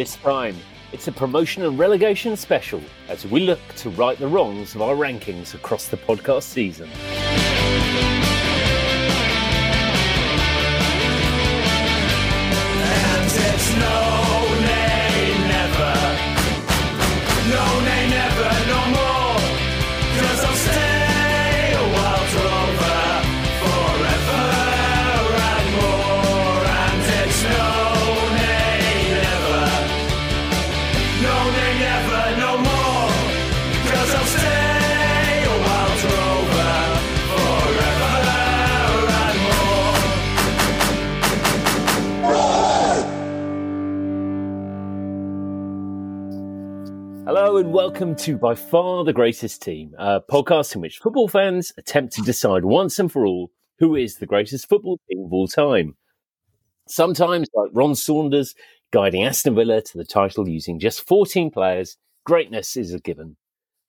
This time, it's a promotion and relegation special as we look to right the wrongs of our rankings across the podcast season. Hello and welcome to By Far the Greatest Team, a podcast in which football fans attempt to decide once and for all who is the greatest football team of all time. Sometimes, like Ron Saunders guiding Aston Villa to the title using just 14 players, greatness is a given.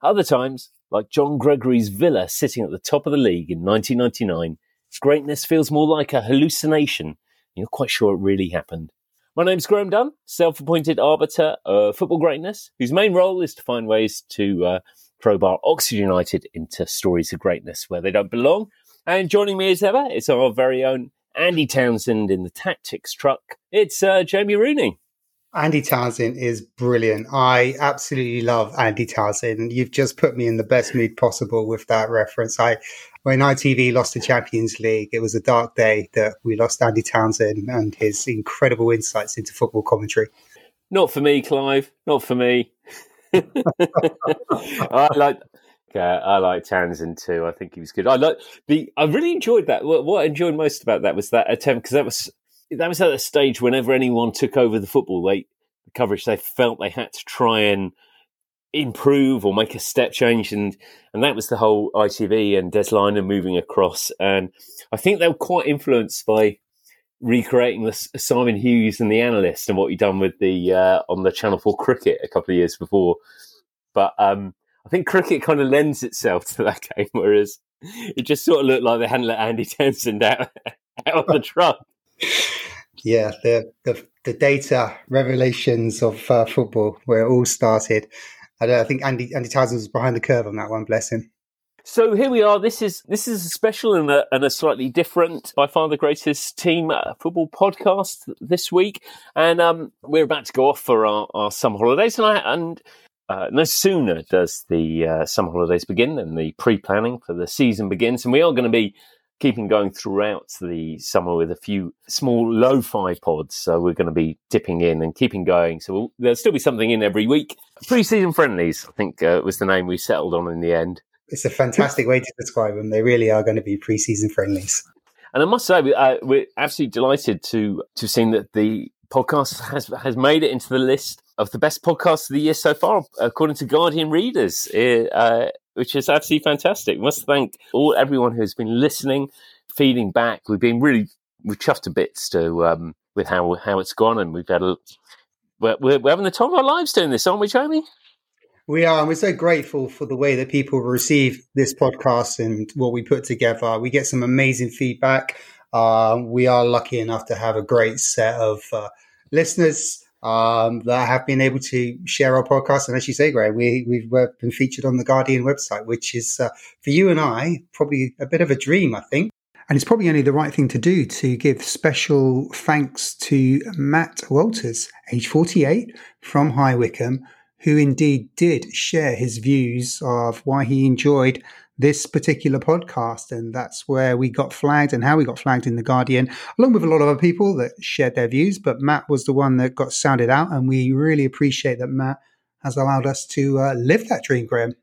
Other times, like John Gregory's Villa sitting at the top of the league in 1999, greatness feels more like a hallucination. You're quite sure it really happened. My name's Graham Dunn, self-appointed arbiter of football greatness, whose main role is to find ways to uh, crowbar Oxford United into stories of greatness where they don't belong. And joining me as ever is our very own Andy Townsend in the tactics truck. It's uh, Jamie Rooney. Andy Townsend is brilliant. I absolutely love Andy Townsend. You've just put me in the best mood possible with that reference. I, when ITV lost the Champions League, it was a dark day that we lost Andy Townsend and his incredible insights into football commentary. Not for me, Clive. Not for me. I like. I like Townsend too. I think he was good. I like the. I really enjoyed that. What, what I enjoyed most about that was that attempt because that was that was at a stage whenever anyone took over the football, they the coverage they felt they had to try and improve or make a step change, and and that was the whole ITV and Des Lynam moving across. And I think they were quite influenced by recreating the Simon Hughes and the analyst and what he'd done with the uh, on the Channel Four cricket a couple of years before. But um, I think cricket kind of lends itself to that game, whereas it just sort of looked like they hadn't let Andy Townsend out out of the truck. Yeah, the the, the data revelations of uh, football where it all started. I, I think Andy Andy Townsend was behind the curve on that one. Bless him. So here we are. This is this is a special and a, and a slightly different, by far the greatest team uh, football podcast this week, and um, we're about to go off for our, our summer holidays, and I and uh, no sooner does the uh, summer holidays begin than the pre-planning for the season begins, and we are going to be keeping going throughout the summer with a few small lo-fi pods. So we're going to be dipping in and keeping going. So we'll, there'll still be something in every week. Pre-season friendlies, I think, uh, was the name we settled on in the end. It's a fantastic way to describe them. They really are going to be pre-season friendlies. And I must say, uh, we're absolutely delighted to to have seen that the podcast has has made it into the list of the best podcasts of the year so far, according to Guardian readers, uh, uh, which is absolutely fantastic. Must thank all everyone who's been listening, feeding back. We've been really we've chuffed to bits to um, with how how it's gone, and we've had a we're, we're we're having the time of our lives doing this, aren't we, Jamie? We are, and we're so grateful for the way that people receive this podcast and what we put together. We get some amazing feedback. Uh, we are lucky enough to have a great set of uh, listeners um, that have been able to share our podcast. And as you say, Graham, we, we've been featured on the Guardian website, which is uh, for you and I probably a bit of a dream, I think. And it's probably only the right thing to do to give special thanks to Matt Walters, age 48, from High Wycombe, who indeed did share his views of why he enjoyed this particular podcast. And that's where we got flagged and how we got flagged in The Guardian, along with a lot of other people that shared their views. But Matt was the one that got sounded out. And we really appreciate that Matt has allowed us to uh, live that dream, Graham.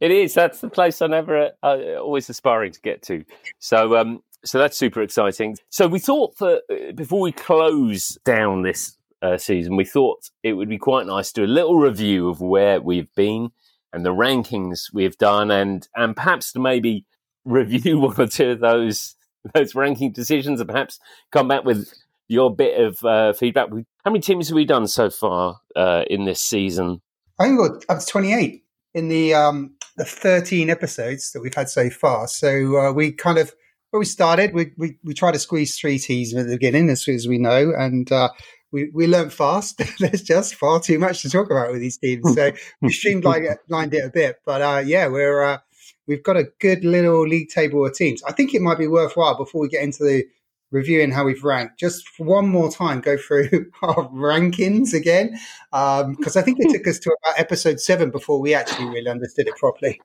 It is. That's the place I never, uh, always aspiring to get to. So, um, so that's super exciting. So we thought for uh, before we close down this uh, season, we thought it would be quite nice to do a little review of where we've been and the rankings we've done, and and perhaps to maybe review one or two of those those ranking decisions, and perhaps come back with your bit of uh, feedback. How many teams have we done so far uh, in this season? I think we're up to 28 in the um, the 13 episodes that we've had so far. So uh, we kind of, where we started, we, we, we tried to squeeze three teams at the beginning, as, as we know, and uh, we, we learned fast. There's just far too much to talk about with these teams. So we streamlined it, lined it a bit. But uh, yeah, we're uh, we've got a good little league table of teams. I think it might be worthwhile before we get into the reviewing how we've ranked, just one more time go through our rankings again, because um, I think it took us to about episode seven before we actually really understood it properly.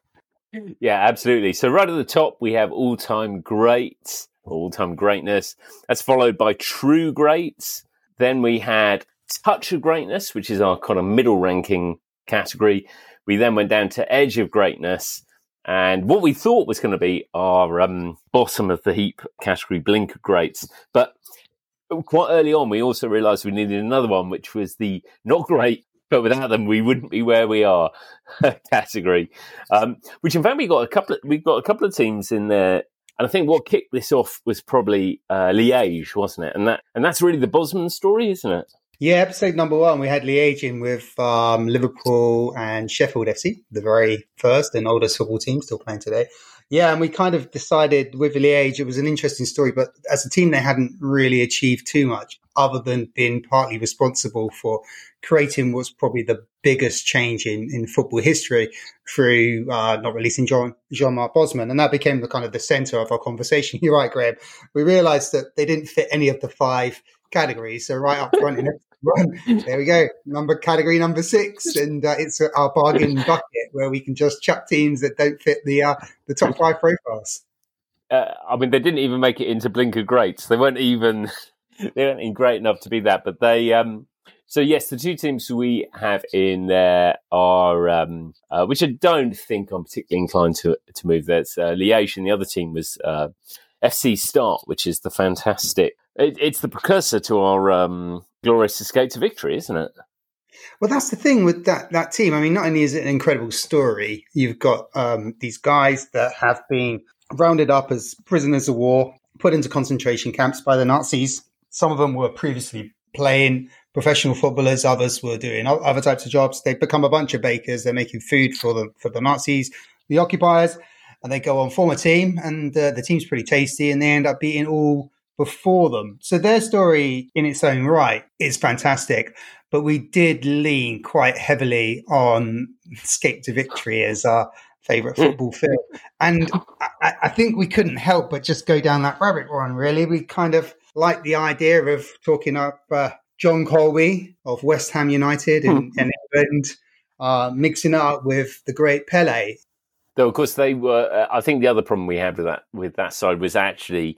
Yeah, absolutely. So right at the top we have all-time greats, all-time greatness. That's followed by true greats. Then we had touch of greatness, which is our kind of middle ranking category. We then went down to edge of greatness. And what we thought was going to be our um, bottom of the heap category, Blink of Greats. But quite early on, we also realized we needed another one, which was the not great, but without them, we wouldn't be where we are category. Um, which in fact, we got a couple. Of, we've got a couple of teams in there. And I think what kicked this off was probably uh, Liège, wasn't it? And that and that's really the Bosman story, isn't it? Yeah, episode number one, we had Liège in with um, Liverpool and Sheffield FC, the very first and oldest football team still playing today. Yeah, and we kind of decided with Liège, it was an interesting story, but as a team, they hadn't really achieved too much other than being partly responsible for creating what's probably the biggest change in, in football history through uh, not releasing John, Jean-Marc Bosman. And that became the kind of the center of our conversation. You're right, Graham. We realized that they didn't fit any of the five categories. So right up front in one. There we go. Number category number six, and uh, it's our bargain bucket where we can just chuck teams that don't fit the uh, the top five profiles. Uh, I mean, they didn't even make it into Blinker Greats. They weren't even they weren't even great enough to be that. But they, um, so yes, the two teams we have in there are, um, uh, which I don't think I'm particularly inclined to to move. That's uh, Liège, and the other team was uh, FC Start, which is the fantastic. It, it's the precursor to our um, glorious escape to victory, isn't it? Well, that's the thing with that that team. I mean, not only is it an incredible story, you've got um, these guys that have been rounded up as prisoners of war, put into concentration camps by the Nazis. Some of them were previously playing professional footballers. Others were doing other types of jobs. They become a bunch of bakers. They're making food for the for the Nazis, the occupiers, and they go on form a team. And uh, the team's pretty tasty, and they end up beating all before them. So their story in its own right is fantastic. But we did lean quite heavily on Escape to Victory as our favorite hmm. football film. And I, I, think we couldn't help but just go down that rabbit run, really. We kind of like the idea of talking up uh, John Colby of West Ham United in, hmm. and England, uh, mixing up with the great Pele Though, of course, they were. Uh, I think the other problem we had with that with that side was actually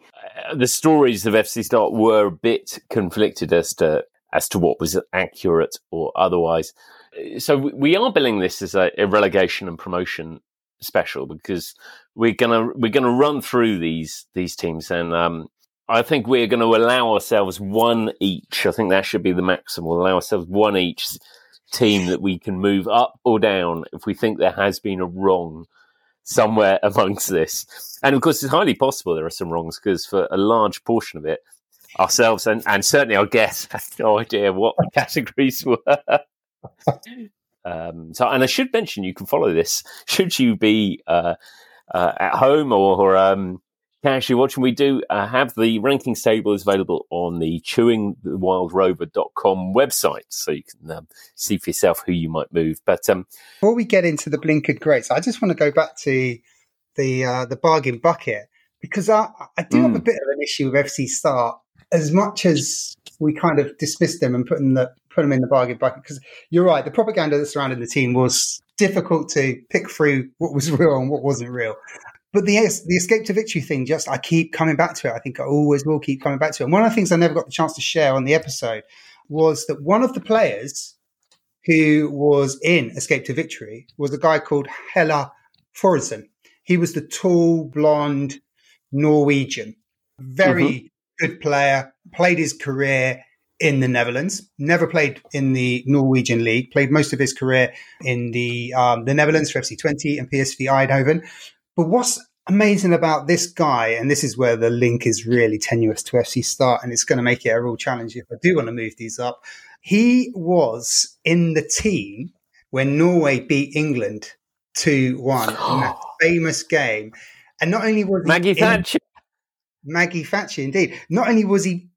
uh, the stories of FC Start were a bit conflicted as to as to what was accurate or otherwise. Uh, so we are billing this as a, a relegation and promotion special because we're gonna we're gonna run through these these teams and um, I think we're going to allow ourselves one each. I think that should be the maximum. We'll allow ourselves one each team that we can move up or down if we think there has been a wrong somewhere amongst this. And of course, it's highly possible there are some wrongs because for a large portion of it, ourselves and, and certainly our guests have no idea what the categories were. um, so, and I should mention you can follow this should you be uh, uh, at home or, or um, casually watching. We do uh, have the rankings table is available on the chewingthewildrover.com website, so you can um, see for yourself who you might move. But um, before we get into the blinkered greats, I just want to go back to the uh, the bargain bucket because I, I do mm. have a mm. bit of an issue with FC Start as much as we kind of dismiss them and put them, the, put them in the bargain bucket. Because you're right, the propaganda that surrounded the team was difficult to pick through what was real and what wasn't real. But the the escape to victory thing, just I keep coming back to it. I think I always will keep coming back to it. And one of the things I never got the chance to share on the episode was that one of the players who was in Escape to Victory was a guy called Hallvar Thoresen. He was the tall, blonde Norwegian, very mm-hmm. good player, played his career in the Netherlands, never played in the Norwegian league, played most of his career in the um, the Netherlands for FC Twente and PSV Eindhoven, but what's amazing about this guy, and this is where the link is really tenuous to FC Start, and it's going to make it a real challenge if I do want to move these up. He was in the team when Norway beat England 2 1 in that famous game. And not only was Maggie Thatcher. Maggie Thatcher, indeed. Not only was he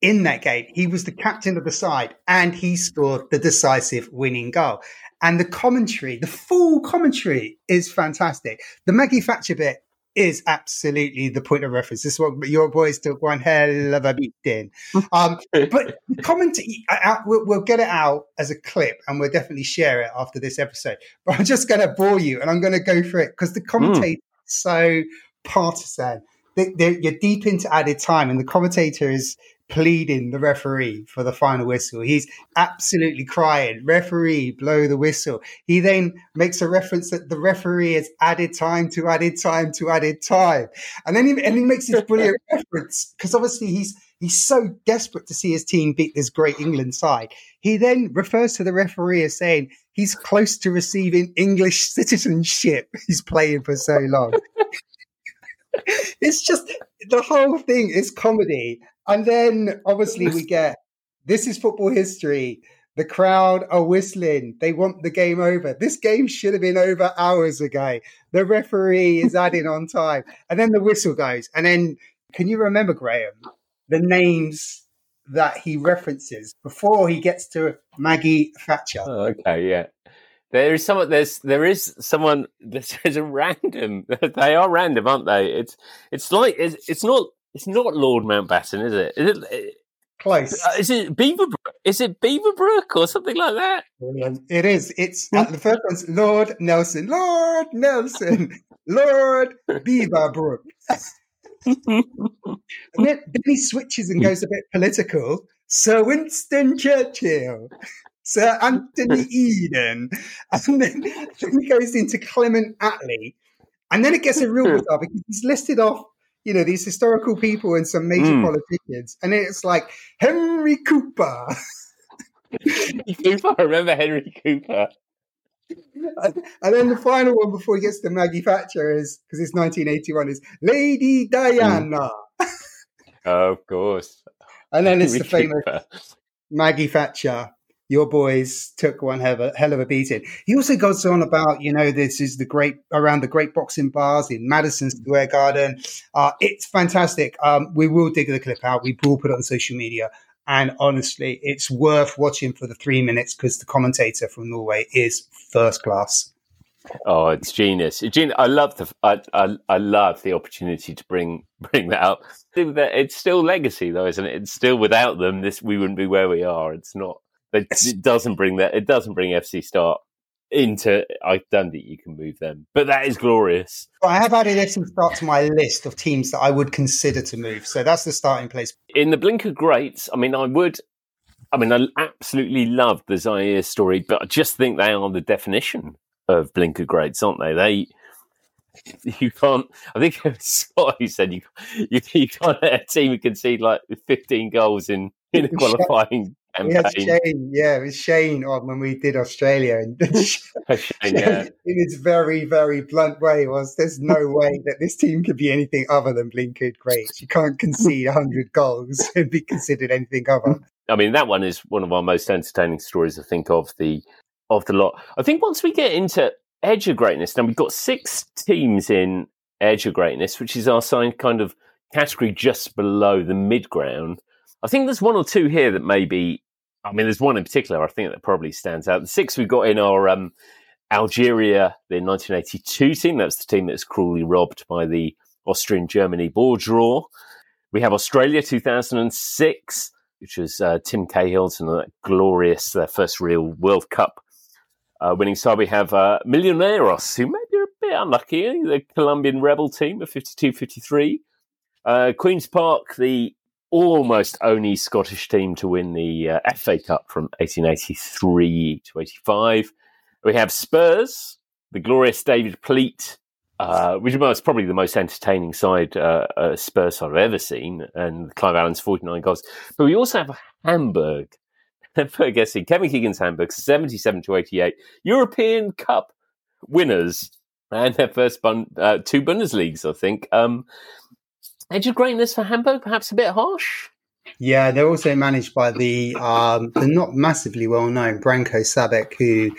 in that game. He was the captain of the side and he scored the decisive winning goal. And the commentary, the full commentary is fantastic. The Maggie Thatcher bit is absolutely the point of reference. This is what your boys took one hell of a beating. Um, but the commentary, I, I, we'll, we'll get it out as a clip and we'll definitely share it after this episode. But I'm just going to bore you and I'm going to go for it because the commentator is so partisan. They, they're- you're deep into added time and the commentator is pleading the referee for the final whistle. He's absolutely crying, referee, blow the whistle. He then makes a reference that the referee has added time to added time to added time. And then he, and he makes this brilliant reference because obviously he's he's so desperate to see his team beat this great England side. He then refers to the referee as saying he's close to receiving English citizenship. He's playing for so long. it's just the whole thing is comedy. And then obviously we get this is football history. The crowd are whistling. They want the game over. This game should have been over hours ago. The referee is adding on time. And then the whistle goes. And then can you remember, Graham, the names that he references before he gets to Maggie Thatcher? Oh, okay, yeah. There is someone. There's there is someone. There's, there's a random. They are random, aren't they? It's it's like it's, it's not it's not Lord Mountbatten, is it? Is it? Close. uh, Is it Beaverbrook? Is it Beaverbrook or something like that? Brilliant. It is. It's uh, the first one's Lord Nelson. Lord Nelson. Lord Beaverbrook. and then, then he switches and goes a bit political. Sir Winston Churchill. Sir Anthony Eden. And then, then he goes into Clement Attlee. And then it gets a real bizarre because he's listed off, you know, these historical people and some major Mm. politicians. And it's like Henry Cooper. Cooper, I remember Henry Cooper. And then the final one before he gets to Maggie Thatcher is because it's 1981 is Lady Diana. Oh, of course. And then it's the famous Cooper. Maggie Thatcher. Your boys took one hell of a, hell of a beating. He also goes on about, you know, this is the great around the great boxing bars in Madison Square Garden. Uh, it's fantastic. Um, we will dig the clip out. We will put it on social media. And honestly, it's worth watching for the three minutes because the commentator from Norway is first class. Oh, it's genius. I love the I, I I love the opportunity to bring bring that up. It's still legacy though, isn't it? It's still without them, this we wouldn't be where we are. It's not. It, it doesn't bring that. It doesn't bring FC Start into. I don't think you can move them, but that is glorious. I have added FC Start to my list of teams that I would consider to move. So that's the starting place. In the blink of greats, I mean, I would. I mean, I absolutely love the Zaire story, but I just think they are the definition of blinker greats, aren't they? They you can't. I think Scott who said you you, you can't let a team that concede like fifteen goals in in a qualifying We had. Shane, yeah, it was Shane on when we did Australia, and Shane, yeah. in his very, very blunt way was, "There's no way that this team could be anything other than blinkered great. You can't concede hundred goals and be considered anything other." I mean, that one is one of our most entertaining stories. I think of the of the lot. I think once we get into edge of greatness, now we've got six teams in edge of greatness, which is our sign kind of category just below the mid ground. I think there's one or two here that maybe. I mean, there's one in particular. I think that probably stands out. The six we've got in our um, Algeria, the 1982 team. That's the team that's cruelly robbed by the Austrian Germany ball draw. We have Australia 2006 which was uh, Tim Cahill's and that glorious, their first real World Cup uh, winning side. We have uh, Millonarios, who maybe are a bit unlucky, the Colombian rebel team of 52 53. Uh, Queen's Park, the almost only Scottish team to win the uh, FA Cup from 1883 to 85. We have Spurs, the glorious David Pleat, uh, which was probably the most entertaining side, uh, uh, Spurs I've ever seen, and Clive Allen's 49 goals. But we also have Hamburg. Hamburg SC, Kevin Keegan's Hamburg, 77 to 88. European Cup winners and their first bun- uh, two Bundesligas, I think. Um, edge for Hamburg, perhaps a bit harsh. Yeah, they're also managed by the um, the not massively well known Branko Zebec, who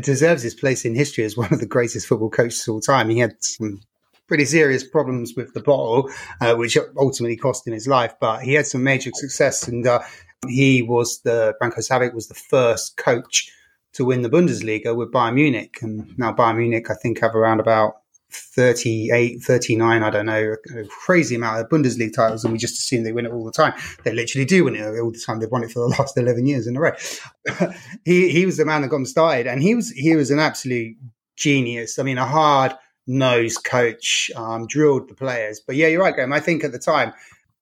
deserves his place in history as one of the greatest football coaches of all time. He had some pretty serious problems with the bottle, uh, which ultimately cost him his life. But he had some major success, and uh, he was the Branko Savic was the first coach to win the Bundesliga with Bayern Munich, and now Bayern Munich I think have around about 38, 39, I don't know, a crazy amount of Bundesliga titles, and we just assume they win it all the time. They literally do win it all the time. They've won it for the last 11 years in a row. he, he was the man that got them started, and he was, he was an absolute genius. I mean, a hard nosed coach, um, drilled the players. But yeah, you're right, Graham. I think at the time,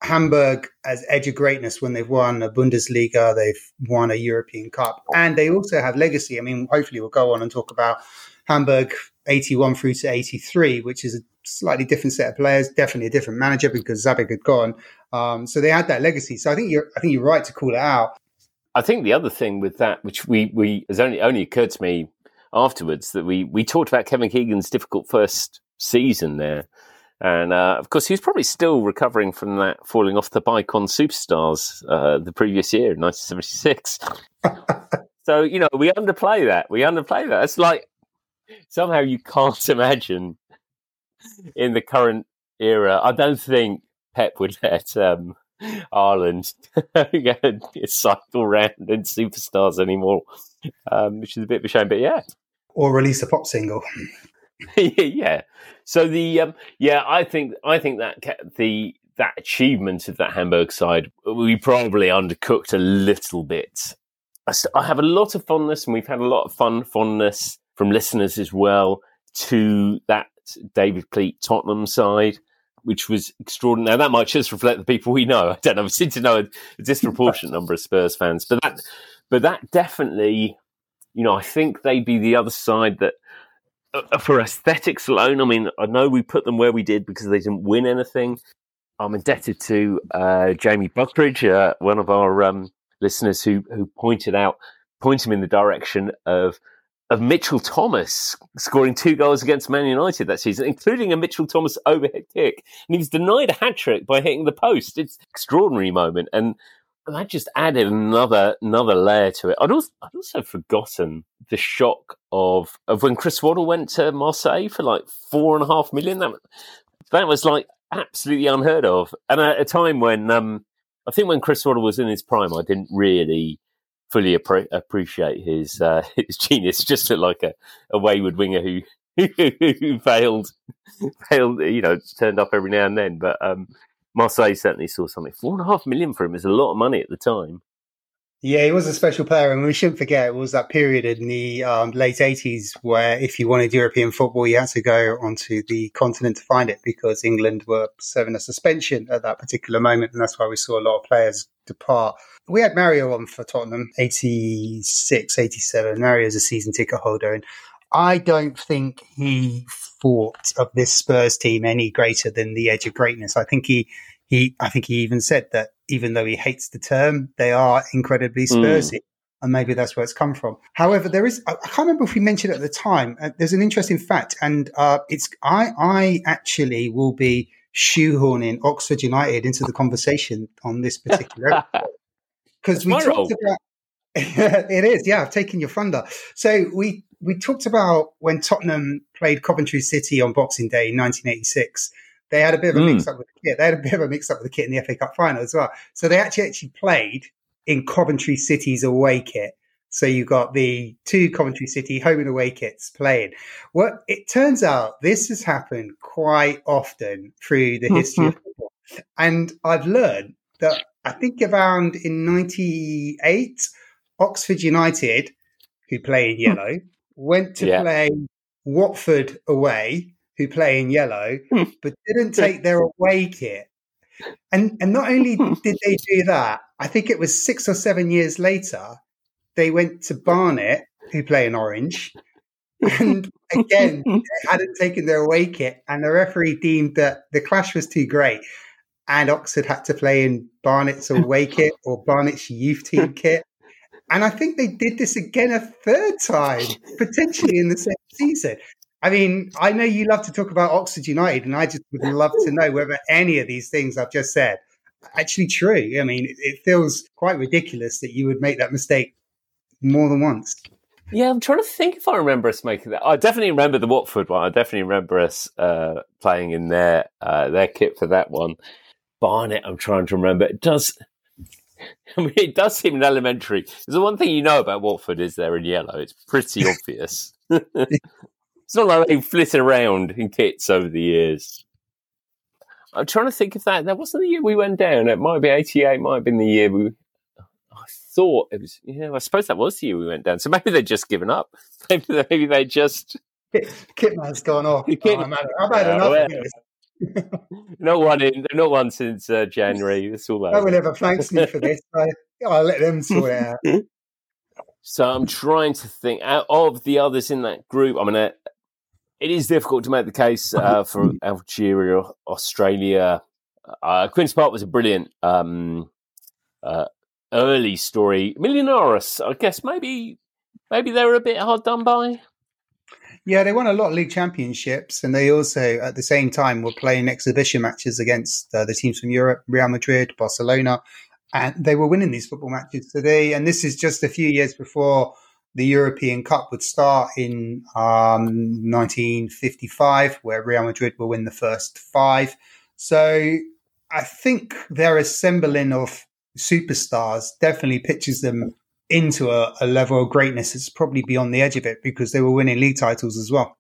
Hamburg as edge of greatness when they've won a Bundesliga, they've won a European Cup, and they also have legacy. I mean, hopefully we'll go on and talk about Hamburg 81 through to 83, which is a slightly different set of players, definitely a different manager because Savic had gone. Um, so they had that legacy. So I think you're, I think you're right to call it out. I think the other thing with that, which we, we has only only occurred to me afterwards, that we we talked about Kevin Keegan's difficult first season there, and uh, of course he was probably still recovering from that falling off the bike on Superstars uh, the previous year, 1976. so you know we underplay that. We underplay that. It's like somehow you can't imagine in the current era. I don't think Pep would let um, Haaland cycle around in superstars anymore, um, which is a bit of a shame. But yeah, or release a pop single. yeah. So the um, yeah, I think I think that the that achievement of that Hamburg side we probably undercooked a little bit. I, I have a lot of fondness, and we've had a lot of fun fondness from listeners as well to that David Pleat Tottenham side, which was extraordinary. Now that might just reflect the people we know. I don't know. We seem to know a, disproportionate number of Spurs fans, but that, but that definitely, you know, I think they'd be the other side that, uh, for aesthetics alone. I mean, I know we put them where we did because they didn't win anything. I'm indebted to uh, Jamie Buckridge, uh, one of our um, listeners, who who pointed out, pointed him in the direction of of Mitchell Thomas scoring two goals against Man United that season, including a Mitchell Thomas overhead kick. And he was denied a hat trick by hitting the post. It's an extraordinary moment. And that just added another another layer to it. I'd also, I'd also forgotten the shock of of when Chris Waddle went to Marseille for like four and a half million. That that was like absolutely unheard of. And at a time when um, I think when Chris Waddle was in his prime, I didn't really fully appre- appreciate his uh, his genius. Just like a, a wayward winger who who failed failed, you know, turned up every now and then. But um, Marseille certainly saw something. Four and a half million for him is a lot of money at the time. Yeah, he was a special player, and we shouldn't forget it was that period in the um, late '80s where, if you wanted European football, you had to go onto the continent to find it because England were serving a suspension at that particular moment, and that's why we saw a lot of players depart. We had Mario on for Tottenham, 86, 87. Mario's a season ticket holder, and I don't think he thought of this Spurs team any greater than the edge of greatness. I think he he, I think he even said that even though he hates the term, they are incredibly hmm. Spursy. Mm. And maybe that's where it's come from. However, there is, I can't remember if we mentioned at the time, uh, there's an interesting fact. And uh, it's, I, I actually will be shoehorning Oxford United into the conversation on this particular episode. Because we talked about, it is, yeah, I've taken your thunder. So we, we talked about when Tottenham played Coventry City on Boxing Day in 1986 they had a bit of a mm. mix up with the kit. They had a bit of a mix up with the kit in the FA Cup final as well. So they actually actually played in Coventry City's away kit. So you got the two Coventry City home and away kits playing. Well, it turns out this has happened quite often through the history of football. And I've learned that I think around in 98, Oxford United, who play in yellow, went to yeah. play Watford away who play in yellow, hmm. but didn't take their away kit. And and not only hmm. did they do that, I think it was six or seven years later, they went to Barnet, who play in orange, and again they hadn't taken their away kit, and the referee deemed that the clash was too great, and Oxford had to play in Barnet's away kit or Barnet's youth team kit. And I think they did this again a third time, potentially in the same season. I mean, I know you love to talk about Oxford United, and I just would love to know whether any of these things I've just said actually true. I mean, it, it feels quite ridiculous that you would make that mistake more than once. Yeah, I'm trying to think if I remember us making that. I definitely remember the Watford one. I definitely remember us uh, playing in their uh, their kit for that one. Barnet, I'm trying to remember. It does. I mean, it does seem an elementary. The one thing you know about Watford is they're in yellow. It's pretty obvious. it's not like they flit around in kits over the years. I'm trying to think if that that wasn't the year we went down. It might be '88. Might have been the year we. I thought it was. Yeah, I suppose that was the year we went down. So maybe they'd just given up. Maybe they, maybe they just Kit, Kitman's gone off. Kit- Oh, had, I've had enough of this. Not one in. Not one since uh, January. It's all No over. one ever thanks me for this. I, I'll let them sort it out. So I'm trying to think out of the others in that group. I mean, uh, it is difficult to make the case uh, for Algeria, Australia. Uh, Queen's Park was a brilliant um, uh, early story. Millionaires, I guess maybe maybe they were a bit hard done by. Yeah, they won a lot of league championships, and they also, at the same time, were playing exhibition matches against uh, the teams from Europe, Real Madrid, Barcelona, and they were winning these football matches today. And this is just a few years before the European Cup would start in um, 1955, where Real Madrid will win the first five. So I think their assembling of superstars definitely pitches them into a, a level of greatness that's probably beyond the edge of it because they were winning league titles as well.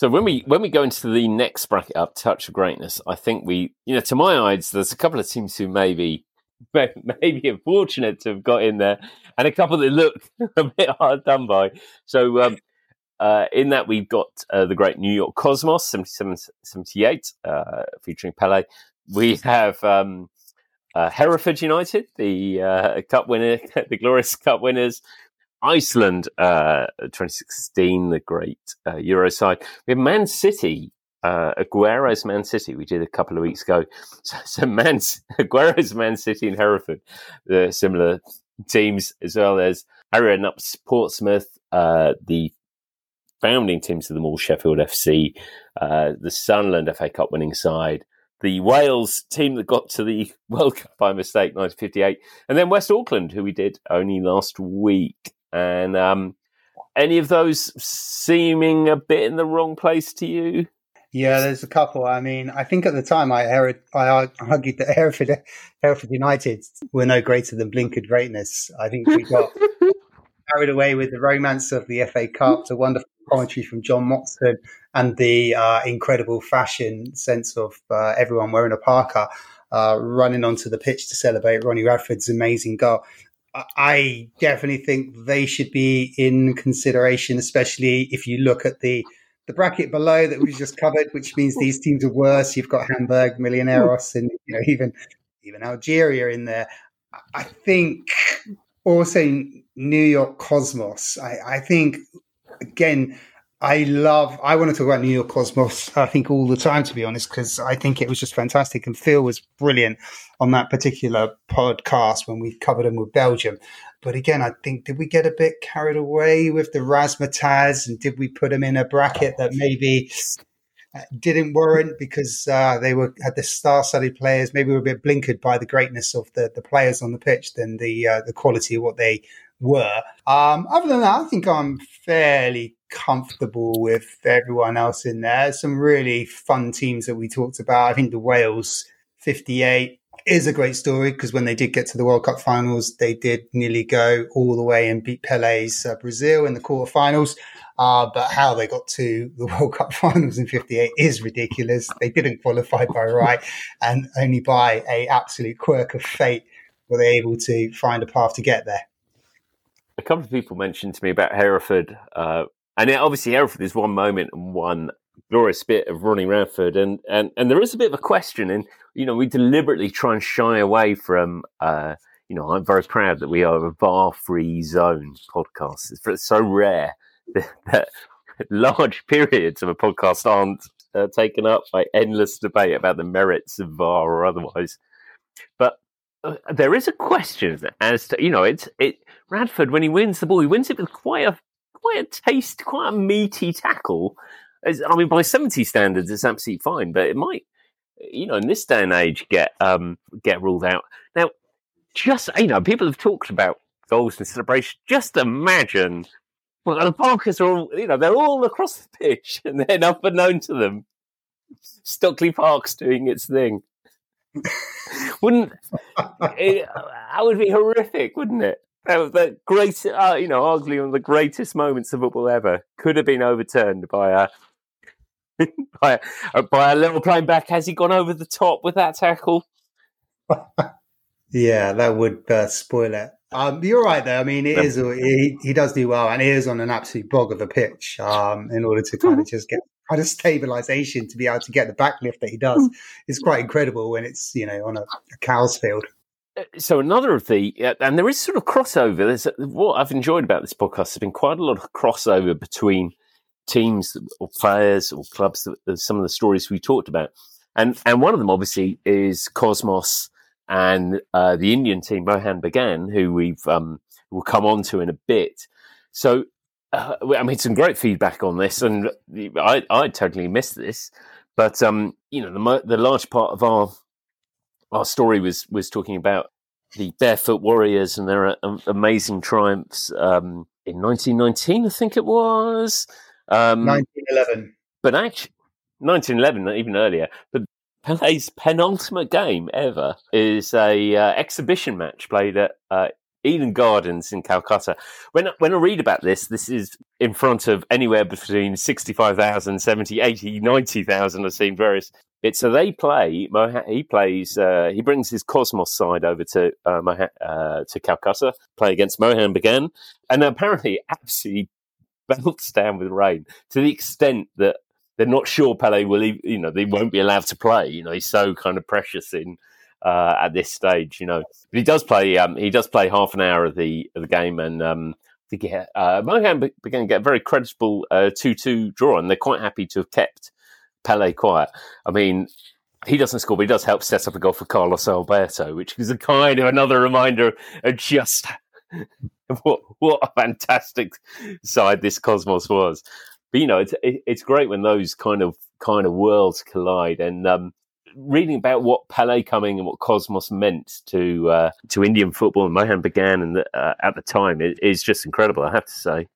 So when we when we go into the next bracket up, touch of greatness, I think we, you know, to my eyes, there's a couple of teams who maybe maybe are fortunate to have got in there, and a couple that look a bit hard done by. So um, uh, in that we've got uh, the great New York Cosmos, 77, 78, uh, featuring Pele. We have um, uh, Hereford United, the uh, cup winner, the glorious cup winners. Iceland, uh, 2016, the great uh, Euro side. We have Man City, uh, Aguero's Man City. We did a couple of weeks ago. So, so Man, Aguero's Man City and Hereford, the similar teams, as well as Harry Redknapp Portsmouth, uh, the founding teams of them all, Sheffield FC, the Sunderland FA Cup winning side, the Wales team that got to the World Cup by mistake, 1958, and then West Auckland, who we did only last week. And um, any of those seeming a bit in the wrong place to you? Yeah, there's a couple. I mean, I think at the time I, heard, I argued that Hereford, Hereford United were no greater than blinkered greatness. I think we got carried away with the romance of the FA Cup, the wonderful commentary from John Motson, and the uh, incredible fashion sense of uh, everyone wearing a parka, uh, running onto the pitch to celebrate Ronnie Radford's amazing goal. I- definitely think they should be in consideration, especially if you look at the the bracket below that we just covered, which means these teams are worse. You've got Hamburg, Millonarios, and you know even even Algeria in there. I- I think also New York Cosmos. I, I think again, I love. I want to talk about New York Cosmos. I think all the time, to be honest, because I think it was just fantastic, and Phil was brilliant on that particular podcast when we covered them with Belgium. But again, I think did we get a bit carried away with the razzmatazz, and did we put them in a bracket that maybe uh, didn't warrant because uh, they were had the star-studded players. Maybe we were a bit blinkered by the greatness of the, the players on the pitch than the uh, the quality of what they were. Um, other than that, I think I'm fairly comfortable with everyone else in there. Some really fun teams that we talked about. I think the Wales 58 is a great story because when they did get to the World Cup finals, they did nearly go all the way and beat Pele's uh, Brazil in the quarterfinals. Uh, but how they got to the World Cup finals in 58 is ridiculous. They didn't qualify by right and only by a absolute quirk of fate were they able to find a path to get there. A couple of people mentioned to me about Hereford, uh, and obviously Hereford is one moment and one glorious bit of Ronnie Radford, and, and and there is a bit of a question, and you know we deliberately try and shy away from. Uh, you know, I'm very proud that we are a VAR-free zone podcast. It's, so rare that, that large periods of a podcast aren't uh, taken up by endless debate about the merits of VAR or otherwise. But uh, there is a question as to you know it's it Radford when he wins the ball, he wins it with quite a quite a taste, quite a meaty tackle. As, I mean, by seventy standards, it's absolutely fine, but it might, you know, in this day and age, get um get ruled out. Now, just you know, people have talked about goals and celebration. Just imagine Well, the parkas are all, you know, they're all across the pitch, and then unbeknown to them, Stockley Park's doing its thing. wouldn't it, that would be horrific, wouldn't it? That, that great, uh, you know, arguably one of the greatest moments of football ever could have been overturned by a by a, by a little playing back. Has he gone over the top with that tackle? Yeah, that would uh, spoil it. Um, you're right, though. I mean, it is he, he does do well, and he is on an absolute bog of a pitch. Um, in order to kind of just get kind of stabilization to be able to get the backlift that he does is quite incredible when it's you know on a, a cow's field. So another of the uh, and there is sort of crossover. There's what I've enjoyed about this podcast has been quite a lot of crossover between teams or players or clubs. Some of the stories we talked about, and and one of them obviously is Cosmos and uh, the Indian team Mohan Bagan, who we've um, will come on to in a bit. So uh, I mean, some great feedback on this, and I I totally missed this, but um, you know, the the large part of our our story was was talking about the Barefoot Warriors and their uh, amazing triumphs um, in 1919, I think it was. Um, 1911. But actually, 1911, even earlier. But Pele's penultimate game ever is a uh, exhibition match played at uh, Eden Gardens in Calcutta. When when I read about this, this is in front of anywhere between 65,000, 70, 80, 90,000. I've seen various bits. So they play, he plays, uh, he brings his Cosmos side over to uh, uh, to Calcutta, play against Mohan Bagan, and apparently absolutely belts down with rain to the extent that they're not sure Pele will, you know, they won't be allowed to play. You know, he's so kind of precious in uh, at this stage, you know. But he does play. Um, he does play half an hour of the of the game, and um, to get uh, Mohan Bagan to get a very creditable uh, two-two draw, and they're quite happy to have kept Pele quiet. I mean. He doesn't score, but he does help set up a goal for Carlos Alberto, which is a kind of another reminder of just what what a fantastic side this Cosmos was but you know, it's it's great when those kind of kind of worlds collide. And um, reading about what Pele coming and what Cosmos meant to uh, to Indian football and Mohan Bagan and uh, at the time it is just incredible. I have to say.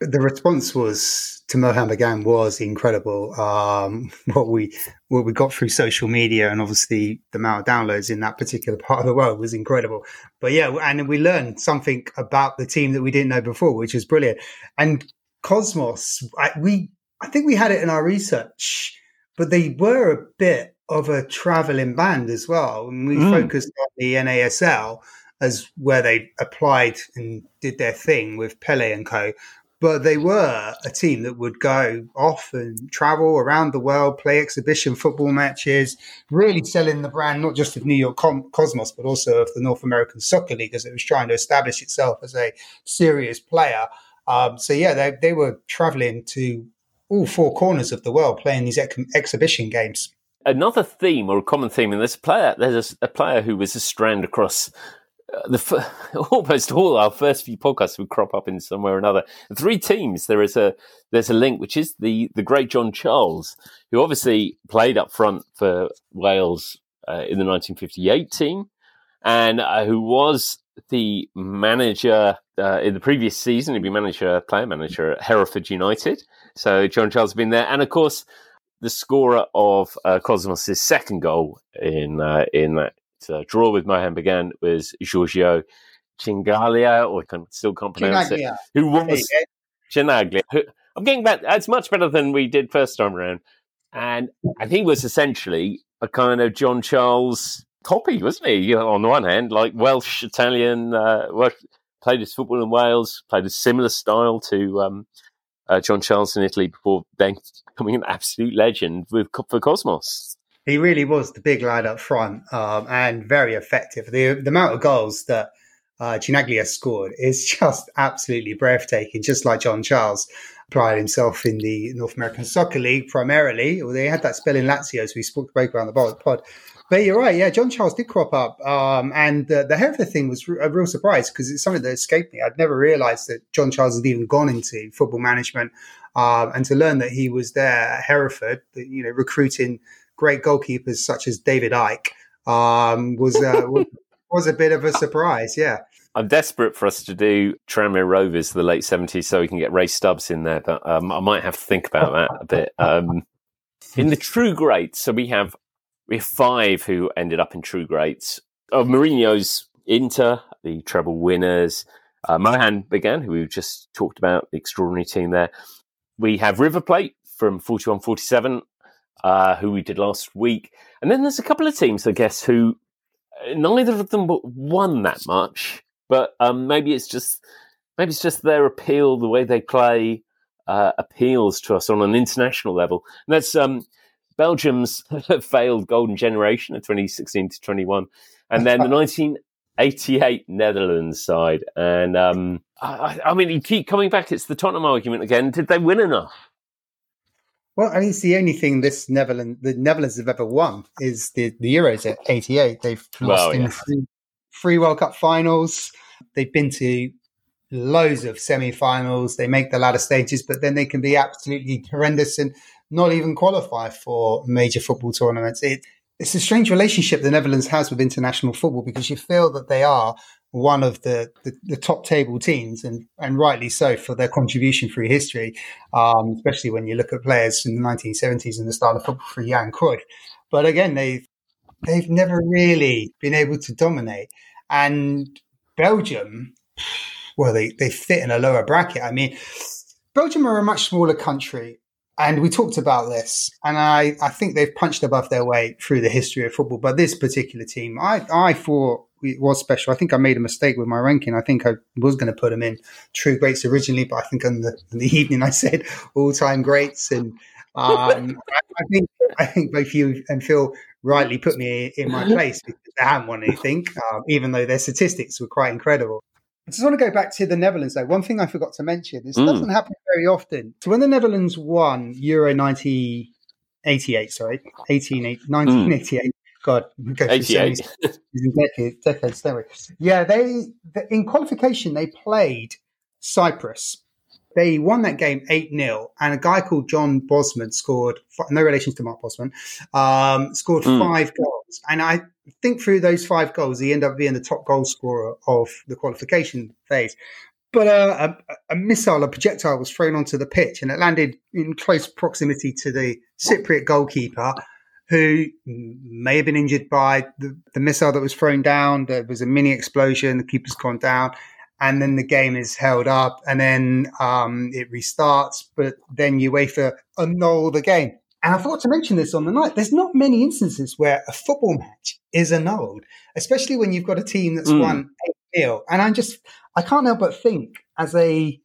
The response was to Mohan Bagan was incredible. Um, what we what we got through social media and obviously the amount of downloads in that particular part of the world was incredible. But yeah, and we learned something about the team that we didn't know before, which was brilliant. And Cosmos, I, we I think we had it in our research, but they were a bit of a traveling band as well. And we mm. focused on the NASL as where they applied and did their thing with Pele and co. But they were a team that would go off and travel around the world, play exhibition football matches, really selling the brand not just of New York Cosmos, but also of the North American Soccer League as it was trying to establish itself as a serious player. Um, so yeah, they, they were traveling to all four corners of the world playing these ex- exhibition games. Another theme or a common theme in this player, there's a, a player who was a strand across the almost all our first few podcasts would crop up in somewhere or another. Three teams. There is a there's a link, which is the the great John Charles, who obviously played up front for Wales uh, in the 1958 team, and uh, who was the manager uh, in the previous season. He'd been manager, player manager at Hereford United. So John Charles has been there, and of course, the scorer of uh, Cosmos' second goal in uh, in that uh, draw with Mohan Bagan was Giorgio Chinaglia, or I can, still can't pronounce Chinaglia. it. Who was Chinaglia? I'm getting back. It's much better than we did first time around, and and he was essentially a kind of John Charles copy, wasn't he? You know, on the one hand, like Welsh, Italian, uh, Welsh, played his football in Wales, played a similar style to um, uh, John Charles in Italy before then becoming an absolute legend with for Cosmos. He really was the big lad up front um, and very effective. The, the amount of goals that uh, Chinaglia scored is just absolutely breathtaking, just like John Charles applied himself in the North American Soccer League primarily. Well, they had that spell in Lazio, as we spoke about around the pod. But you're right. Yeah, John Charles did crop up. Um, and the Hereford thing was a real surprise because it's something that escaped me. I'd never realized that John Charles had even gone into football management. Um, and to learn that he was there at Hereford, you know, recruiting great goalkeepers such as David Icke um, was, uh, was, was a bit of a surprise. Yeah. I'm desperate for us to do Tranmere Rovers the late 70s so we can get Ray Stubbs in there, but um, I might have to think about that a bit. Um, in the true greats, so we have we have five who ended up in true greats. Of Mourinho's Inter, the treble winners, uh, Mohan Bagan, who we just talked about, the extraordinary team there. We have River Plate from 41 47, uh, who we did last week. And then there's a couple of teams, I guess, who uh, neither of them won that much, but um, maybe it's just maybe it's just their appeal, the way they play uh, appeals to us on an international level. And that's um, Belgium's failed golden generation of 2016 to 21, and then the 1988 Netherlands side. And um, I, I mean, you keep coming back. It's the Tottenham argument again. Did they win enough? Well, I mean, it's the only thing this Netherlands, the Netherlands have ever won is the, the Euros at 88. They've lost Well, in yeah. three, three World Cup finals. They've been to loads of semi-finals. They make the ladder stages, but then they can be absolutely horrendous and not even qualify for major football tournaments. It, it's a strange relationship the Netherlands has with international football because you feel that they are one of the, the, the top table teams, and, and rightly so for their contribution through history, um, especially when you look at players in the 1970s and the style of football for Jan Cruyff. But again, they've they've never really been able to dominate. And Belgium, well, they, they fit in a lower bracket. I mean, Belgium are a much smaller country. And we talked about this, and I, I think they've punched above their weight through the history of football. But this particular team, I, I thought it was special. I think I made a mistake with my ranking. I think I was going to put them in true greats originally, but I think on the, in the evening I said all time greats. And um, I, I think I think both you and Phil rightly put me in my place because they haven't won anything, um, even though their statistics were quite incredible. I just want to go back to the Netherlands, though. One thing I forgot to mention this Mm. doesn't happen very often. So when the Netherlands won Euro 1988, sorry, 18, 1988, God, we go through so many 88. decades, decades, don't we? Yeah, they the, in qualification they played Cyprus. They won that game eight 0 and a guy called John Bosman scored. No relations to Mark Bosman, um, scored Mm. five goals, and I think through those five goals, he ended up being the top goal scorer of the qualification phase. But uh, a, a missile, a projectile, was thrown onto the pitch, and it landed in close proximity to the Cypriot goalkeeper, who may have been injured by the, the missile that was thrown down. There was a mini explosion. The keeper's gone down, and then the game is held up, and then um, it restarts. But then UEFA annul the game. And I forgot to mention this on the night. There's not many instances where a football match is annulled, especially when you've got a team that's Mm. won 8 0. And I'm just, I can't help but think as a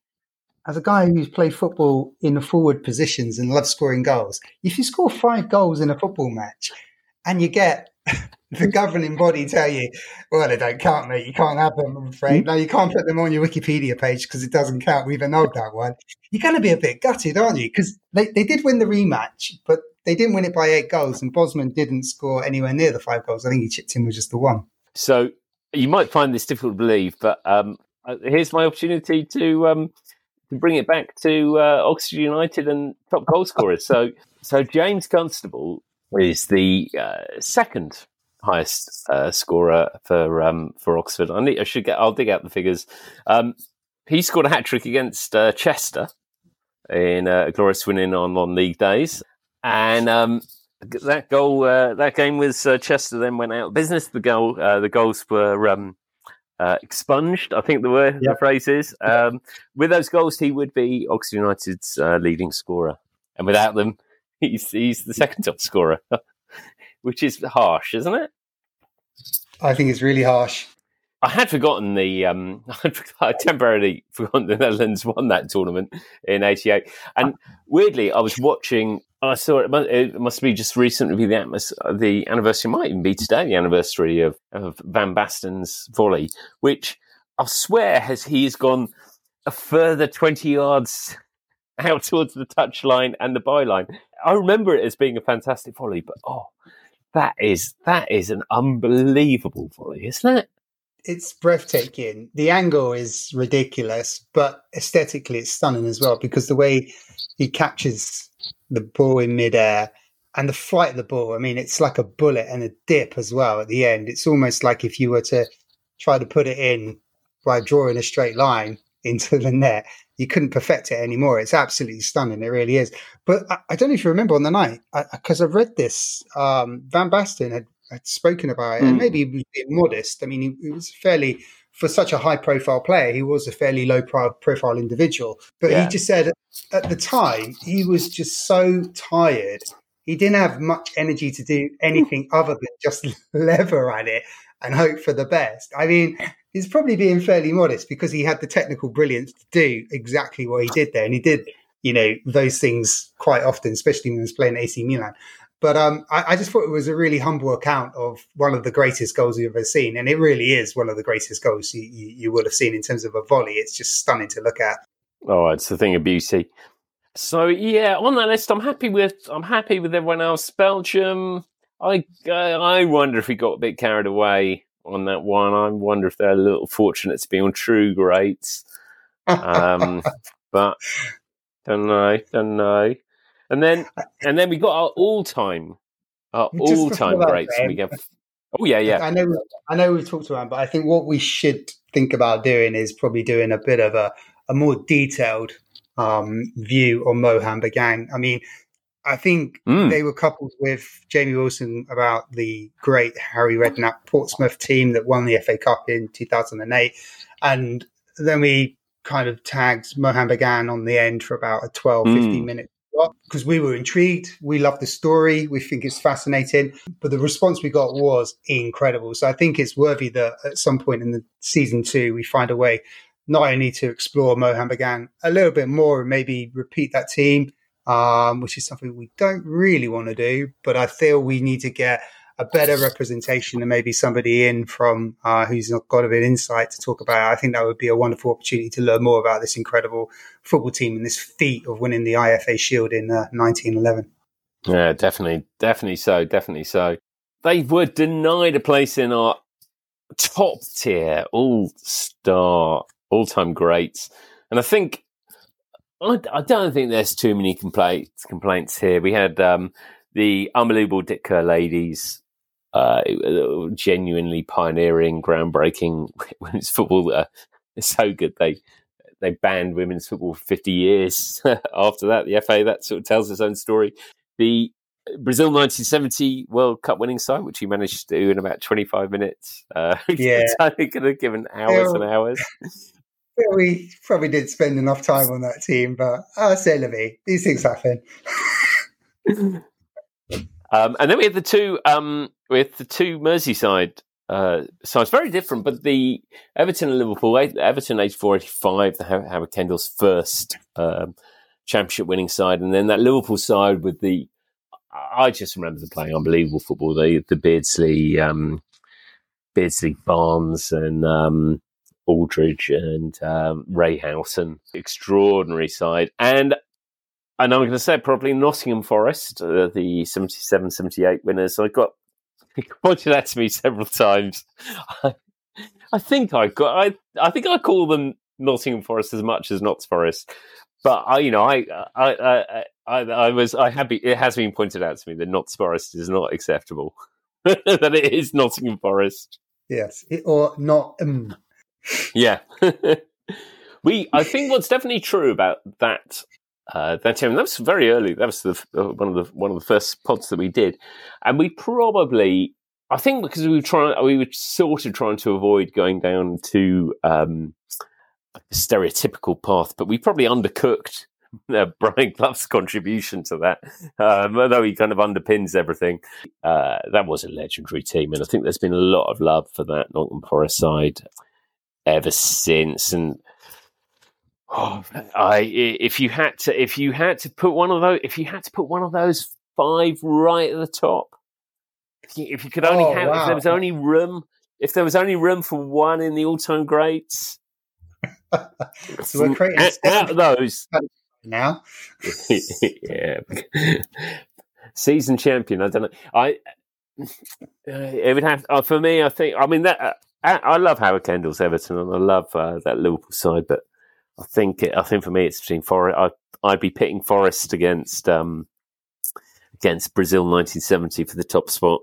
as a guy who's played football in the forward positions and loves scoring goals, if you score five goals in a football match and you get the governing body tell you, well, they don't count, mate. You can't have them, I'm afraid. No, you can't put them on your Wikipedia page because it doesn't count. We've annulled that one. You're going to be a bit gutted, aren't you? Because they, they did win the rematch, but they didn't win it by eight goals, and Bosman didn't score anywhere near the five goals. I think he chipped in with just the one. So you might find this difficult to believe, but um, uh, here's my opportunity to um, to bring it back to uh, Oxford United and top goal scorers. So so James Constable is the uh, second highest uh, scorer for um, for Oxford. I, need, I should get. I'll dig out the figures. Um, he scored a hat trick against uh, Chester in uh, a glorious winning on on league days, and um, that goal, uh, that game was uh, Chester. Then went out of business. The goal, the goals were um, uh, expunged. I think the word, Yeah. the phrase is. Um, with those goals, he would be Oxford United's uh, leading scorer, and without them, he's he's the second top scorer, which is harsh, isn't it? I think it's really harsh. I had forgotten the. Um, I temporarily forgotten the Netherlands won that tournament in '88, and weirdly, I was watching. I saw it. It must be just recently the the anniversary. Might even be today, the anniversary of, of Van Basten's volley, which I swear has he has gone a further twenty yards out towards the touchline and the byline. I remember it as being a fantastic volley, but oh, that is that is an unbelievable volley, isn't it? It's breathtaking. The angle is ridiculous, but aesthetically it's stunning as well because the way he catches the ball in midair and the flight of the ball. I mean, it's like a bullet and a dip as well at the end. It's almost like if you were to try to put it in by drawing a straight line into the net. You couldn't perfect it anymore. It's absolutely stunning. It really is. But I, I don't know if you remember on the night, because I've read this. Um, Van Basten had, had spoken about it, and Mm. maybe he was being modest. I mean, he, he was fairly, for such a high profile player, he was a fairly low pro- profile individual. But Yeah. he just said at the time, he was just so tired. He didn't have much energy to do anything other than just lever at it and hope for the best. I mean, he's probably being fairly modest because he had the technical brilliance to do exactly what he did there. And he did, you know, those things quite often, especially when he was playing AC Milan. But um, I, I just thought it was a really humble account of one of the greatest goals you've ever seen. And it really is one of the greatest goals you, you, you would have seen in terms of a volley. It's just stunning to look at. Oh, it's the thing of beauty. So yeah, on that list, I'm happy with. I'm happy with everyone else. Belgium. I I wonder if we got a bit carried away on that one. I wonder if they're a little fortunate to be on true greats. Um, but don't know, don't know. And then and then we got our all time, our all time that, greats. We get. Oh yeah, yeah. I know, I know we've talked about, it, but I think what we should think about doing is probably doing a bit of a, a more detailed um, view on Mohan Bagan. I mean, I think Mm. they were coupled with Jamie Wilson about the great Harry Redknapp Portsmouth team that won the FA Cup in 2008. And then we kind of tagged Mohan Bagan on the end for about a 12, Mm. 15 minute because we were intrigued. We love the story. We think it's fascinating. But the response we got was incredible. So I think it's worthy that at some point in the season two, we find a way not only to explore Mohan Bagan a little bit more and maybe repeat that team, um, which is something we don't really want to do. But I feel we need to get a better representation and maybe somebody in from uh, who's got a bit of insight to talk about. I think that would be a wonderful opportunity to learn more about this incredible football team and this feat of winning the IFA Shield in uh, 1911. Yeah, definitely, definitely so, definitely so. They were denied a place in our top tier, all star, all time greats, and I think I, I don't think there's too many complaints complaints here. We had um, the unbelievable Kerr ladies. Uh, genuinely pioneering, groundbreaking women's football. Uh, it's so good they they banned women's football for 50 years after that. The FA, that sort of tells its own story. The Brazil 1970 World Cup winning side, which he managed to do in about 25 minutes. Uh, Yeah. I think could have given hours and hours. Yeah, we probably didn't spend enough time on that team, but c'est la vie. These things happen. Um, and then we had the two, um, with the two Merseyside uh, sides, very different, but the Everton and Liverpool, Everton 84 85, the Howard Kendall's first um, championship winning side, and then that Liverpool side with the, I just remember them playing unbelievable football. The, the Beardsley, um, Beardsley Barnes and um, Aldridge and um, Ray Houghton, extraordinary side. And and I'm going to say probably Nottingham Forest, uh, the 77 78 winners. I got pointed out to me several times. I, I think I got, I, I think I call them Nottingham Forest as much as Notts Forest. But I, you know, I, I, I, I, I was, I have, it has been pointed out to me that Notts Forest is not acceptable. that it is Nottingham Forest. Yes, it, or not. Um, Yeah. we, I think what's definitely true about that, uh, that team, that was very early. That was the, uh, one of the, one of the first pods that we did. And we probably, I think because we were trying, we were sort of trying to avoid going down to, um, stereotypical path, but we probably undercooked uh, Brian Clough's contribution to that, um, although he kind of underpins everything. Uh, that was a legendary team, and I think there's been a lot of love for that Nottingham Forest side ever since. And oh, I, if you had to, if you had to put one of those, if you had to put one of those five right at the top, if you, if you could only Oh, have, if there was only room, if there was only room for one in the all-time greats. So we're creating out, out of those, now. yeah, season champion. I don't know. I uh, it would have uh, for me. I think. I mean that. Uh, I I love Howard Kendall's Everton, and I love uh, that Liverpool side. But I think it, I think for me, it's between Forest. I, I'd be pitting Forest against um, against Brazil 1970 for the top spot.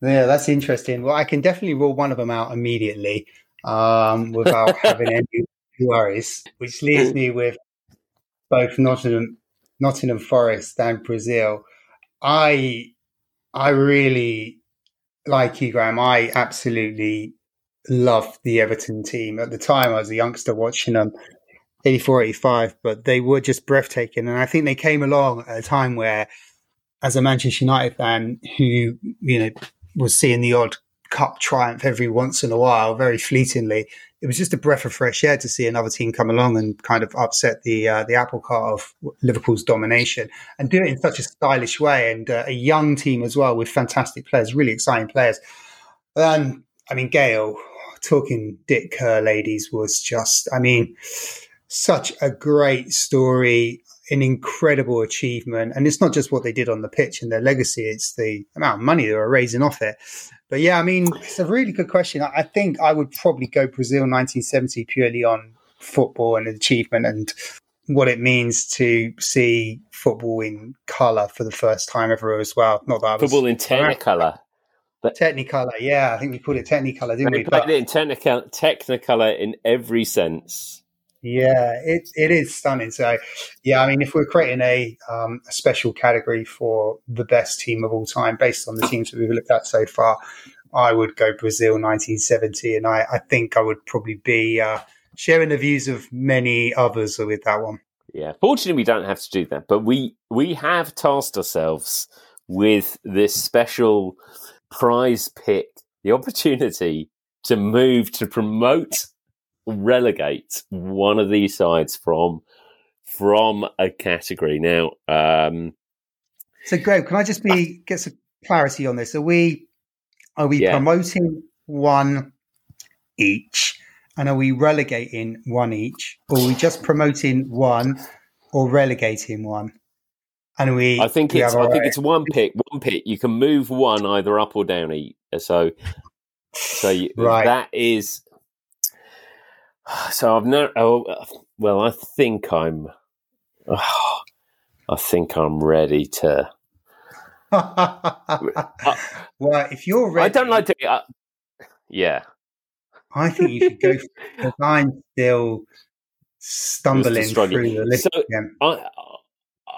Yeah, that's interesting. Well, I can definitely rule one of them out immediately, um, without having any worries, which leaves me with both Nottingham, Nottingham Forest and Brazil. I, I really like you, Graham. I absolutely loved the Everton team at the time. I was a youngster watching them. 84, 85, but they were just breathtaking. And I think they came along at a time where, as a Manchester United fan who, you know, was seeing the odd cup triumph every once in a while, very fleetingly, it was just a breath of fresh air to see another team come along and kind of upset the uh, the apple cart of Liverpool's domination and do it in such a stylish way and uh, a young team as well with fantastic players, really exciting players. And I mean, Gayle talking Dick Kerr ladies was just, I mean, such a great story, an incredible achievement. And it's not just what they did on the pitch and their legacy, it's the amount of money they were raising off it. But yeah, I mean, it's a really good question. I think I would probably go Brazil 1970 purely on football and achievement and what it means to see football in colour for the first time ever as well. Not that football in Technicolor. Technicolor, yeah, I think we put it Technicolor, didn't we? we? Played it in Technicolor, Technicolor in every sense. Yeah, it it is stunning. So, yeah, I mean, if we're creating a um, a special category for the best team of all time based on the teams that we've looked at so far, I would go Brazil 1970, and I, I think I would probably be uh, sharing the views of many others with that one. Yeah, fortunately, we don't have to do that, but we we have tasked ourselves with this special prize pick, the opportunity to move to promote relegate one of these sides from from a category. Now, um, so Greg, can I just be get some clarity on this? Are we are we Yeah. promoting one each, and are we relegating one each, or are we just promoting one or relegating one? And we, I think we it's I think it's one pick. One pick. You can move one either up or down. So, so you, Right. that is. So I've no. Oh, well, I think I'm. I think I'm ready to. well, if you're ready, I don't like to. Uh, yeah, I think you should go because I'm still stumbling through the list So- again. I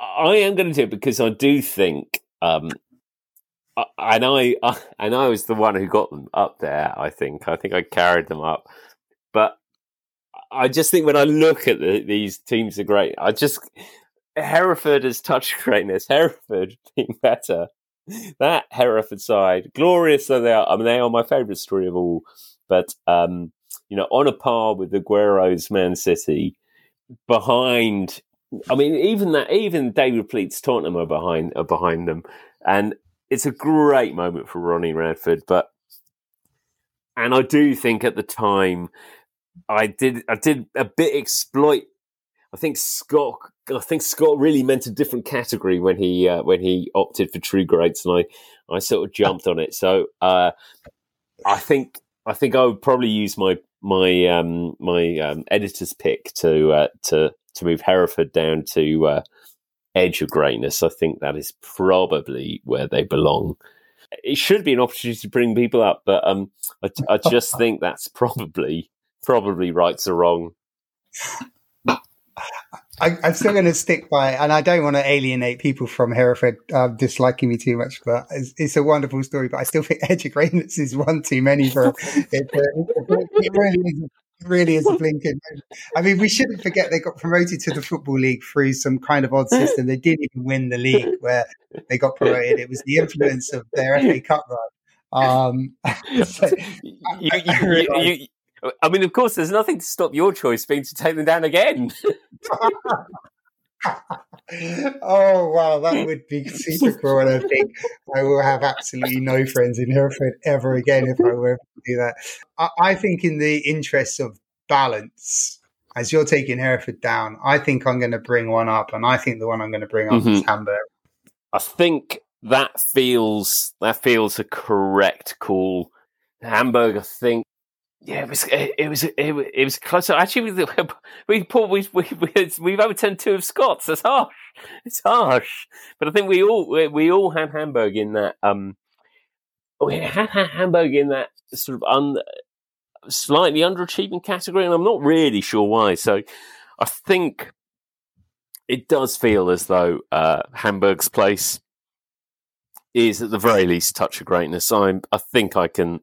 I am going to do it because I do think, um, I- and I, and I was the one who got them up there. I think I think I carried them up, but I just think when I look at the, these teams are great. I just Hereford has touched greatness. Hereford being better. That Hereford side, glorious though they are. I mean, they are my favourite story of all. But um, you know, on a par with the Aguero's Man City, behind. I mean, even that, even David Pleat's Tottenham are behind are behind them, and it's a great moment for Ronnie Radford. But and I do think at the time, I did I did a bit exploit. I think Scott. I think Scott really meant a different category when he uh, when he opted for True Greats, and I I sort of jumped on it. So uh, I think I think I would probably use my my um, my um, editor's pick to uh, to to move Hereford down to uh, edge of greatness. I think that is probably where they belong. It should be an opportunity to bring people up, but um, I, I just think that's probably probably rights or wrong. I, I'm still going to stick by, it, and I don't want to alienate people from Hereford uh, disliking me too much, but it's, it's a wonderful story. But I still think Edge of Greatness is one too many for it. It, it really is. It really is a blinking. I mean, we shouldn't forget they got promoted to the football league through some kind of odd system. They didn't even win the league where they got promoted. It was the influence of their FA Cup run. Um, so- you, you, you, I mean, of course, there's nothing to stop your choice being to take them down again. oh wow, that would be super cool. And I think I will have absolutely no friends in Hereford ever again if I were to do that. I, I think, in the interest of balance, as you're taking Hereford down, I think I'm going to bring one up, and I think the one I'm going to bring up is Mhm. Hamburg. I think that feels that feels a correct call. Hamburg, I think. Yeah, it was it, it was it, it was close. Actually, we we Paul, we we we- we've overturned two of Scots. That's harsh. It's harsh. But I think we all we, all had Hamburg in that. Um, we had, Hamburg in that sort of un, slightly underachieving category, and I'm not really sure why. So I think it does feel as though uh, Hamburg's place is at the very least touch of greatness. I'm, I think I can,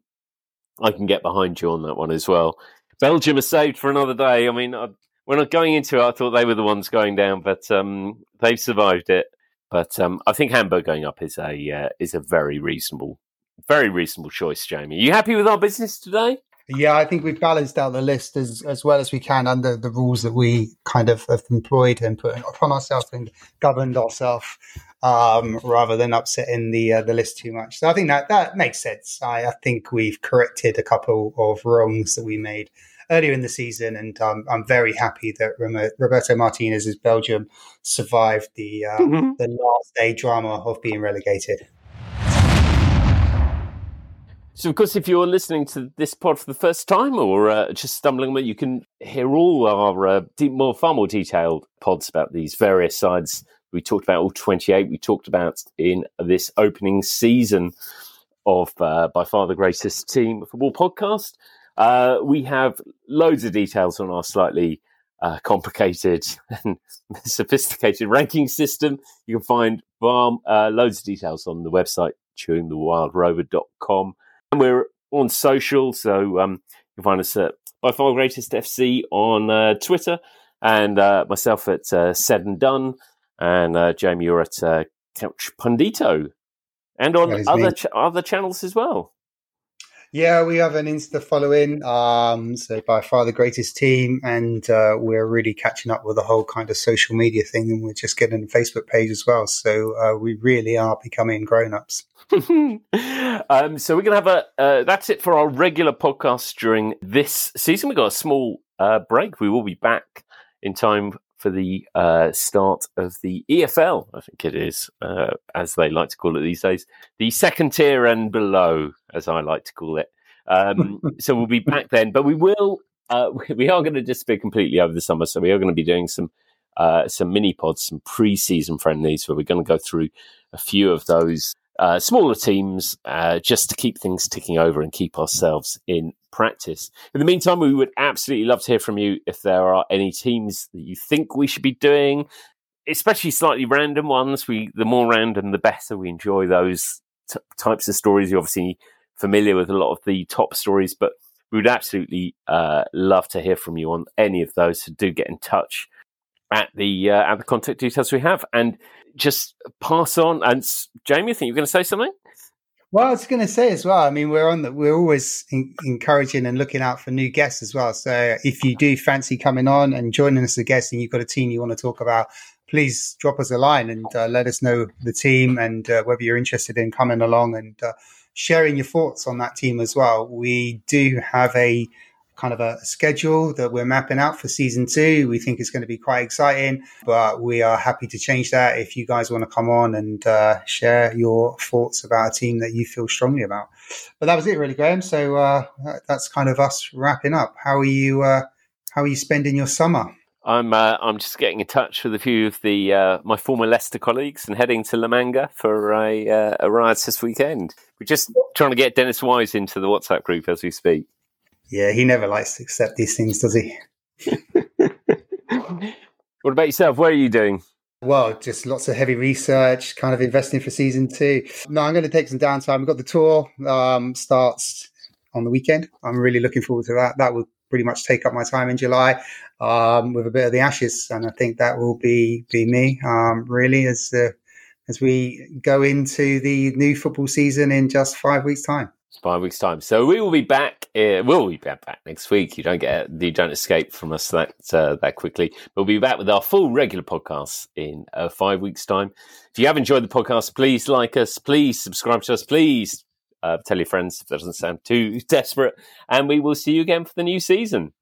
I can get behind you on that one as well. Belgium are saved for another day. I mean, I, when I'm going into it, I thought they were the ones going down, but um, they've survived it. But um, I think Hamburg going up is a uh, is a very reasonable, very reasonable choice. Jamie, are you happy with our business today? Yeah, I think we've balanced out the list as, as well as we can under the rules that we kind of have employed and put upon ourselves and governed ourselves, um, rather than upsetting the uh, the list too much. So I think that that makes sense. I, I think we've corrected a couple of wrongs that we made earlier in the season, and um, I'm very happy that Roberto Martinez's Belgium survived the uh, mm-hmm. the last day drama of being relegated. So, of course, if you're listening to this pod for the first time or uh, just stumbling you can hear all our uh, deep, more, far more detailed pods about these various sides. We talked about all 28. We talked about in this opening season of uh, by far the greatest team football podcast. Uh, we have loads of details on our slightly uh, complicated and sophisticated ranking system. You can find far, uh, loads of details on the website, chewingthewildrover.com. And we're on social, so um, you can find us at by far greatest FC on uh, Twitter, and uh, myself at uh, Said and Done, and uh, Jamie, you're at uh, Couch Pundito, and on other ch- other channels as well. Yeah, we have an Insta following. Um, so by far the greatest team, and uh, we're really catching up with the whole kind of social media thing, and we're just getting a Facebook page as well. So uh, we really are becoming grown ups. um, so we're to have a. Uh, that's it for our regular podcast during this season. We've got a small uh, break. We will be back in time for the uh, start of the EFL, I think it is, uh, as they like to call it these days, the second tier and below, as I like to call it. Um, so we'll be back then, but we will. Uh, we are going to just be completely over the summer, so we are going to be doing some uh, some mini pods, some pre-season friendlies, where we're going to go through a few of those uh, smaller teams uh, just to keep things ticking over and keep ourselves in practice. In the meantime, we would absolutely love to hear from you if there are any teams that you think we should be doing, especially slightly random ones. We the more random, the better. We enjoy those t- types of stories. You're obviously familiar with a lot of the top stories, but we would absolutely uh, love to hear from you on any of those. So do get in touch at the uh, at the contact details we have, and just pass on. And Jamie, I think you're going to say something. Well, I was going to say as well. I mean, we're on the, we're always in, encouraging and looking out for new guests as well. So if you do fancy coming on and joining us as a guest, and you've got a team you want to talk about, please drop us a line and uh, let us know the team and uh, whether you're interested in coming along and uh, sharing your thoughts on that team as well. We do have a kind of a schedule that we're mapping out for season two. We think it's going to be quite exciting, but we are happy to change that if you guys want to come on and uh, share your thoughts about a team that you feel strongly about. But that was it, really, Graham. So uh, that's kind of us wrapping up. How are you? Uh, how are you spending your summer? I'm uh, I'm just getting in touch with a few of the uh, my former Leicester colleagues and heading to La Manga for a uh, a ride this weekend. We're just trying to get Dennis Wise into the WhatsApp group as we speak. Yeah, he never likes to accept these things, does he? what about yourself? What are you doing? Well, just lots of heavy research, kind of investing for season two. No, I'm going to take some downtime. We've got the tour um, starts on the weekend. I'm really looking forward to that. That will pretty much take up my time in July um, with a bit of the Ashes, and I think that will be be me um, really as uh, as we go into the new football season in just five weeks' time five weeks' time. So we will be back. Uh, we'll be back, back next week. You don't get you don't escape from us that uh, that quickly. We'll be back with our full regular podcast in uh, five weeks' time. If you have enjoyed the podcast, please like us. Please subscribe to us. Please uh, tell your friends if that doesn't sound too desperate. And we will see you again for the new season.